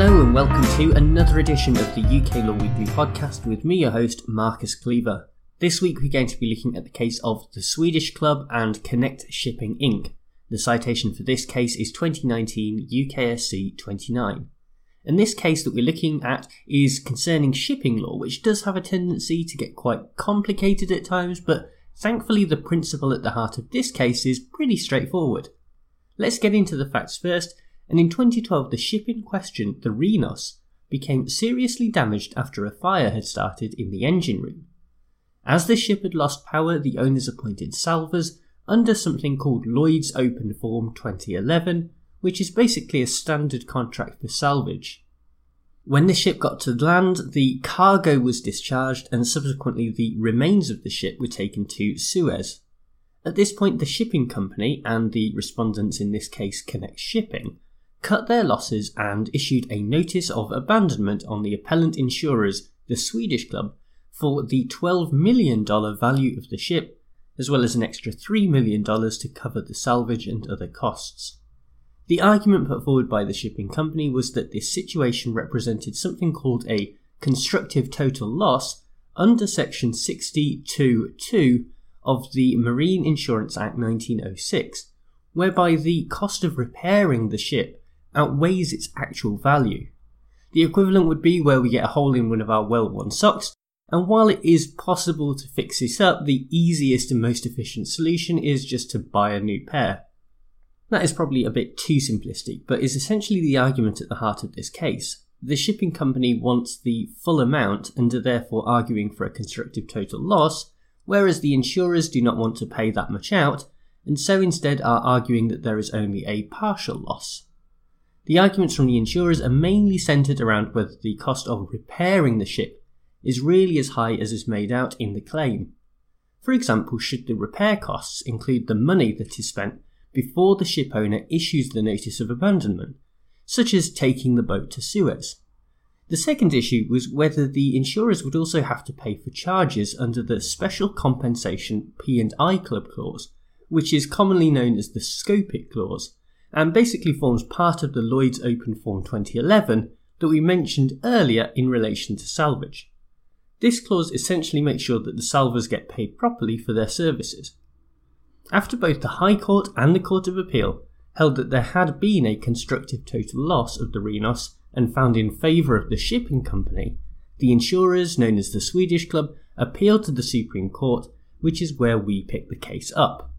and welcome to another edition of the UK Law Weekly podcast with me, your host, Marcus Cleaver. This week we're going to be looking at the case of the Swedish Club and Connect Shipping Inc. The citation for this case is 2019 UKSC 29. And this case that we're looking at is concerning shipping law, which does have a tendency to get quite complicated at times, but thankfully the principle at the heart of this case is pretty straightforward. Let's get into the facts first, and in 2012 the ship in question, the Renos, became seriously damaged after a fire had started in the engine room. As the ship had lost power, the owners appointed salvors under something called Lloyd's Open Form 2011, which is basically a standard contract for salvage. When the ship got to land, the cargo was discharged and subsequently the remains of the ship were taken to Suez. At this point, the shipping company and the respondents in this case Connect Shipping cut their losses and issued a notice of abandonment on the appellant insurers, the Swedish club, for the $12 million value of the ship, as well as an extra $3 million to cover the salvage and other costs. The argument put forward by the shipping company was that this situation represented something called a constructive total loss under Section 62.2 of the Marine Insurance Act 1906, whereby the cost of repairing the ship outweighs its actual value. The equivalent would be where we get a hole in one of our well worn socks, and while it is possible to fix this up, the easiest and most efficient solution is just to buy a new pair. That is probably a bit too simplistic, but is essentially the argument at the heart of this case. The shipping company wants the full amount and are therefore arguing for a constructive total loss, whereas the insurers do not want to pay that much out, and so instead are arguing that there is only a partial loss. The arguments from the insurers are mainly centered around whether the cost of repairing the ship is really as high as is made out in the claim. For example, should the repair costs include the money that is spent before the ship owner issues the notice of abandonment, such as taking the boat to Suez? The second issue was whether the insurers would also have to pay for charges under the Special Compensation P&I Club clause, which is commonly known as the Scopic clause, and basically forms part of the Lloyd's Open Form 2011 that we mentioned earlier in relation to salvage. This clause essentially makes sure that the salvors get paid properly for their services. After both the High Court and the Court of Appeal held that there had been a constructive total loss of the Renos and found in favour of the shipping company, the insurers, known as the Swedish Club, appealed to the Supreme Court, which is where we pick the case up.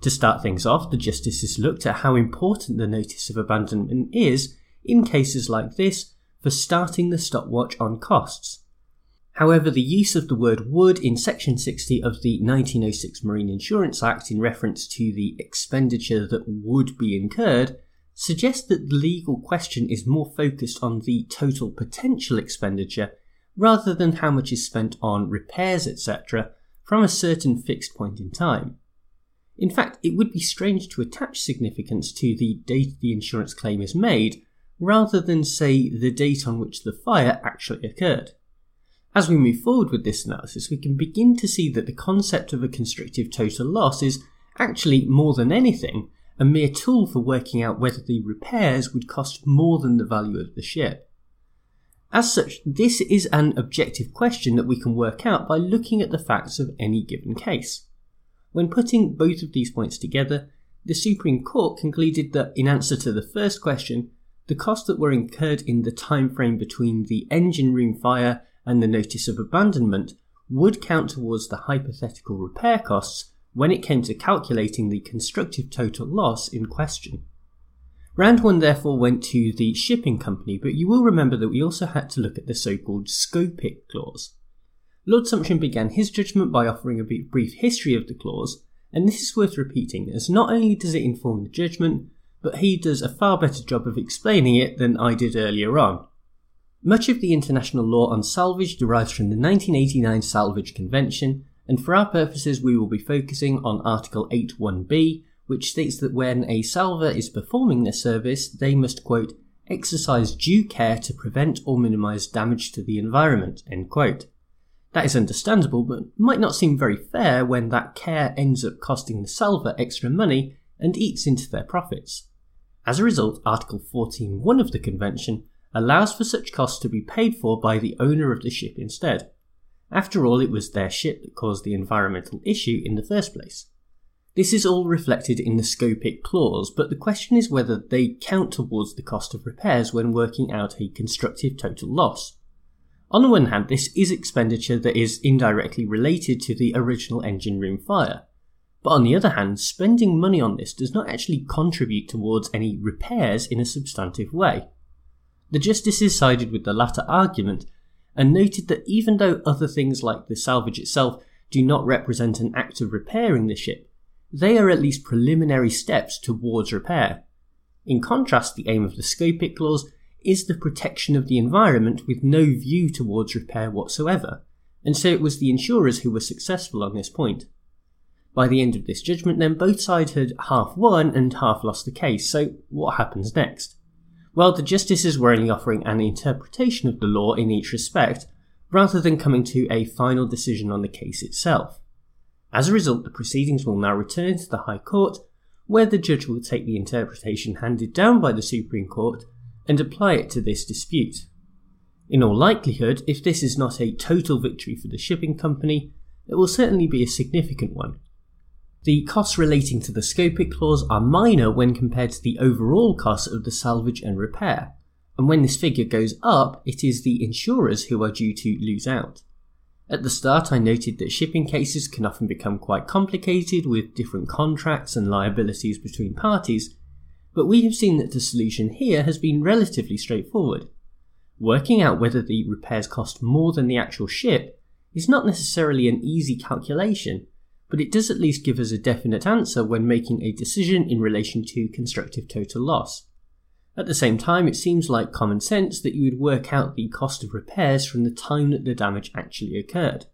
To start things off, the justices looked at how important the notice of abandonment is in cases like this for starting the stopwatch on costs. However, the use of the word would in Section 60 of the 1906 Marine Insurance Act in reference to the expenditure that would be incurred suggests that the legal question is more focused on the total potential expenditure rather than how much is spent on repairs, etc., from a certain fixed point in time. In fact, it would be strange to attach significance to the date the insurance claim is made, rather than say the date on which the fire actually occurred. As we move forward with this analysis, we can begin to see that the concept of a constructive total loss is actually, more than anything, a mere tool for working out whether the repairs would cost more than the value of the ship. As such, this is an objective question that we can work out by looking at the facts of any given case. When putting both of these points together, the Supreme Court concluded that in answer to the first question, the costs that were incurred in the time frame between the engine room fire and the notice of abandonment would count towards the hypothetical repair costs when it came to calculating the constructive total loss in question. Round 1 therefore went to the shipping company, but you will remember that we also had to look at the so called Scopic clause. Lord Sumption began his judgment by offering a brief history of the clause, and this is worth repeating as not only does it inform the judgment, but he does a far better job of explaining it than I did earlier on. Much of the international law on salvage derives from the 1989 Salvage Convention, and for our purposes we will be focusing on Article 8.1b, which states that when a salvor is performing their service, they must, quote, exercise due care to prevent or minimize damage to the environment, end quote. That is understandable, but might not seem very fair when that care ends up costing the salvor extra money and eats into their profits. As a result, Article 14.1 of the Convention allows for such costs to be paid for by the owner of the ship instead. After all, it was their ship that caused the environmental issue in the first place. This is all reflected in the scopic clause, but the question is whether they count towards the cost of repairs when working out a constructive total loss. On the one hand, this is expenditure that is indirectly related to the original engine room fire. But on the other hand, spending money on this does not actually contribute towards any repairs in a substantive way. The justices sided with the latter argument and noted that even though other things like the salvage itself do not represent an act of repairing the ship, they are at least preliminary steps towards repair. In contrast, the aim of the scopic clause is the protection of the environment with no view towards repair whatsoever, and so it was the insurers who were successful on this point. By the end of this judgment, then, both sides had half won and half lost the case, so what happens next? Well, the justices were only offering an interpretation of the law in each respect, rather than coming to a final decision on the case itself. As a result, the proceedings will now return to the High Court, where the judge will take the interpretation handed down by the Supreme Court and apply it to this dispute. In all likelihood, if this is not a total victory for the shipping company, it will certainly be a significant one. The costs relating to the scopic clause are minor when compared to the overall cost of the salvage and repair, and when this figure goes up, it is the insurers who are due to lose out. At the start, I noted that shipping cases can often become quite complicated with different contracts and liabilities between parties, but we have seen that the solution here has been relatively straightforward. Working out whether the repairs cost more than the actual ship is not necessarily an easy calculation, but it does at least give us a definite answer when making a decision in relation to constructive total loss. At the same time, it seems like common sense that you would work out the cost of repairs from the time that the damage actually occurred.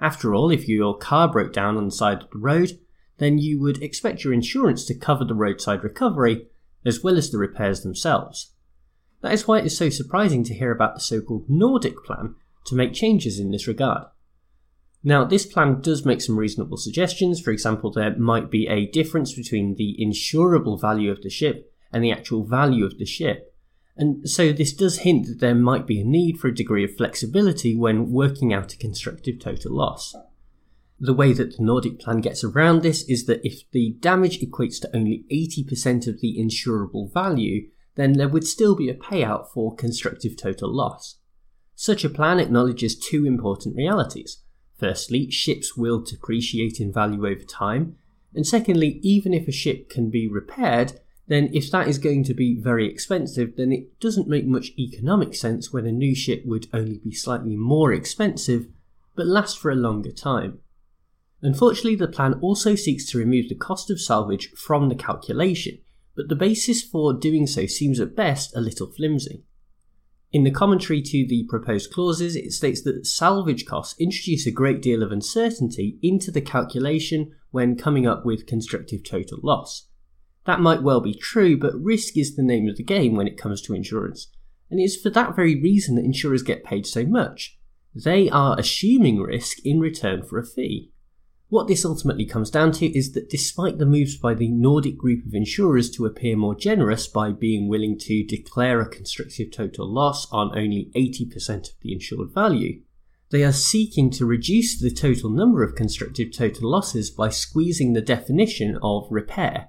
After all, if your car broke down on the side of the road, then you would expect your insurance to cover the roadside recovery as well as the repairs themselves. That is why it is so surprising to hear about the so called Nordic plan to make changes in this regard. Now, this plan does make some reasonable suggestions. For example, there might be a difference between the insurable value of the ship and the actual value of the ship. And so this does hint that there might be a need for a degree of flexibility when working out a constructive total loss. The way that the Nordic plan gets around this is that if the damage equates to only 80% of the insurable value, then there would still be a payout for constructive total loss. Such a plan acknowledges two important realities. Firstly, ships will depreciate in value over time, and secondly, even if a ship can be repaired, then if that is going to be very expensive, then it doesn't make much economic sense when a new ship would only be slightly more expensive but last for a longer time. Unfortunately, the plan also seeks to remove the cost of salvage from the calculation, but the basis for doing so seems at best a little flimsy. In the commentary to the proposed clauses, it states that salvage costs introduce a great deal of uncertainty into the calculation when coming up with constructive total loss. That might well be true, but risk is the name of the game when it comes to insurance, and it is for that very reason that insurers get paid so much. They are assuming risk in return for a fee. What this ultimately comes down to is that despite the moves by the Nordic group of insurers to appear more generous by being willing to declare a constructive total loss on only 80% of the insured value, they are seeking to reduce the total number of constructive total losses by squeezing the definition of repair.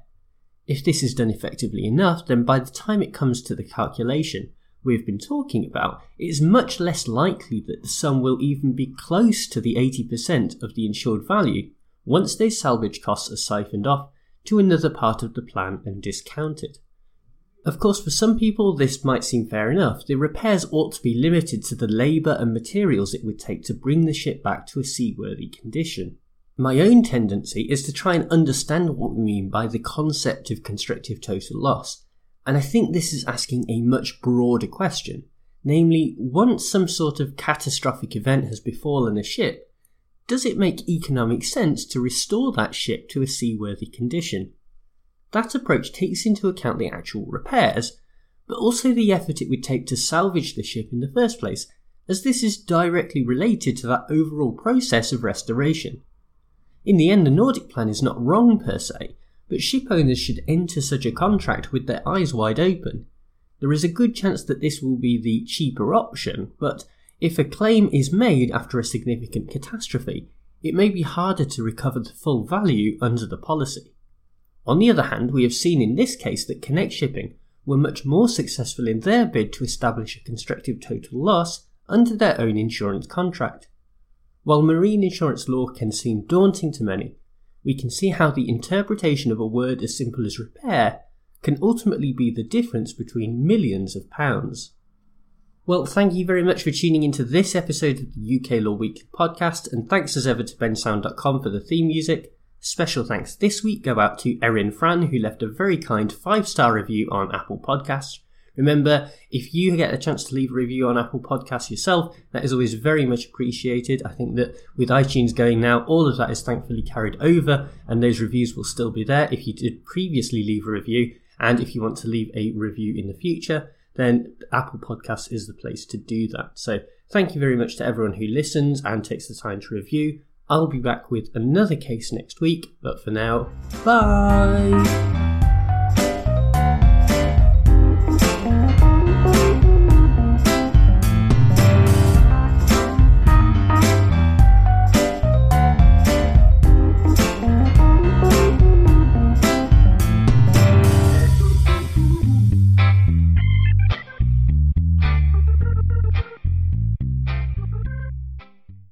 If this is done effectively enough, then by the time it comes to the calculation we've been talking about, it is much less likely that the sum will even be close to the 80% of the insured value once those salvage costs are siphoned off to another part of the plan and discounted. Of course, for some people, this might seem fair enough. The repairs ought to be limited to the labour and materials it would take to bring the ship back to a seaworthy condition. My own tendency is to try and understand what we mean by the concept of constructive total loss, and I think this is asking a much broader question. Namely, once some sort of catastrophic event has befallen a ship, does it make economic sense to restore that ship to a seaworthy condition? That approach takes into account the actual repairs, but also the effort it would take to salvage the ship in the first place, as this is directly related to that overall process of restoration. In the end, the Nordic plan is not wrong per se, but ship owners should enter such a contract with their eyes wide open. there is a good chance that this will be the cheaper option, but if a claim is made after a significant catastrophe, it may be harder to recover the full value under the policy. On the other hand, we have seen in this case that Connect Shipping were much more successful in their bid to establish a constructive total loss under their own insurance contract. While marine insurance law can seem daunting to many, we can see how the interpretation of a word as simple as repair can ultimately be the difference between millions of pounds. Well, thank you very much for tuning into this episode of the UK Law Weekly podcast, and thanks as ever to bensound.com for the theme music. Special thanks this week go out to Erin Fran, who left a very kind five star review on Apple Podcasts. Remember, if you get a chance to leave a review on Apple Podcasts yourself, that is always very much appreciated. I think that with iTunes going now, all of that is thankfully carried over, and those reviews will still be there if you did previously leave a review, and if you want to leave a review in the future then Apple Podcasts is the place to do that. So thank you very much to everyone who listens and takes the time to review. I'll be back with another case next week, but for now, bye!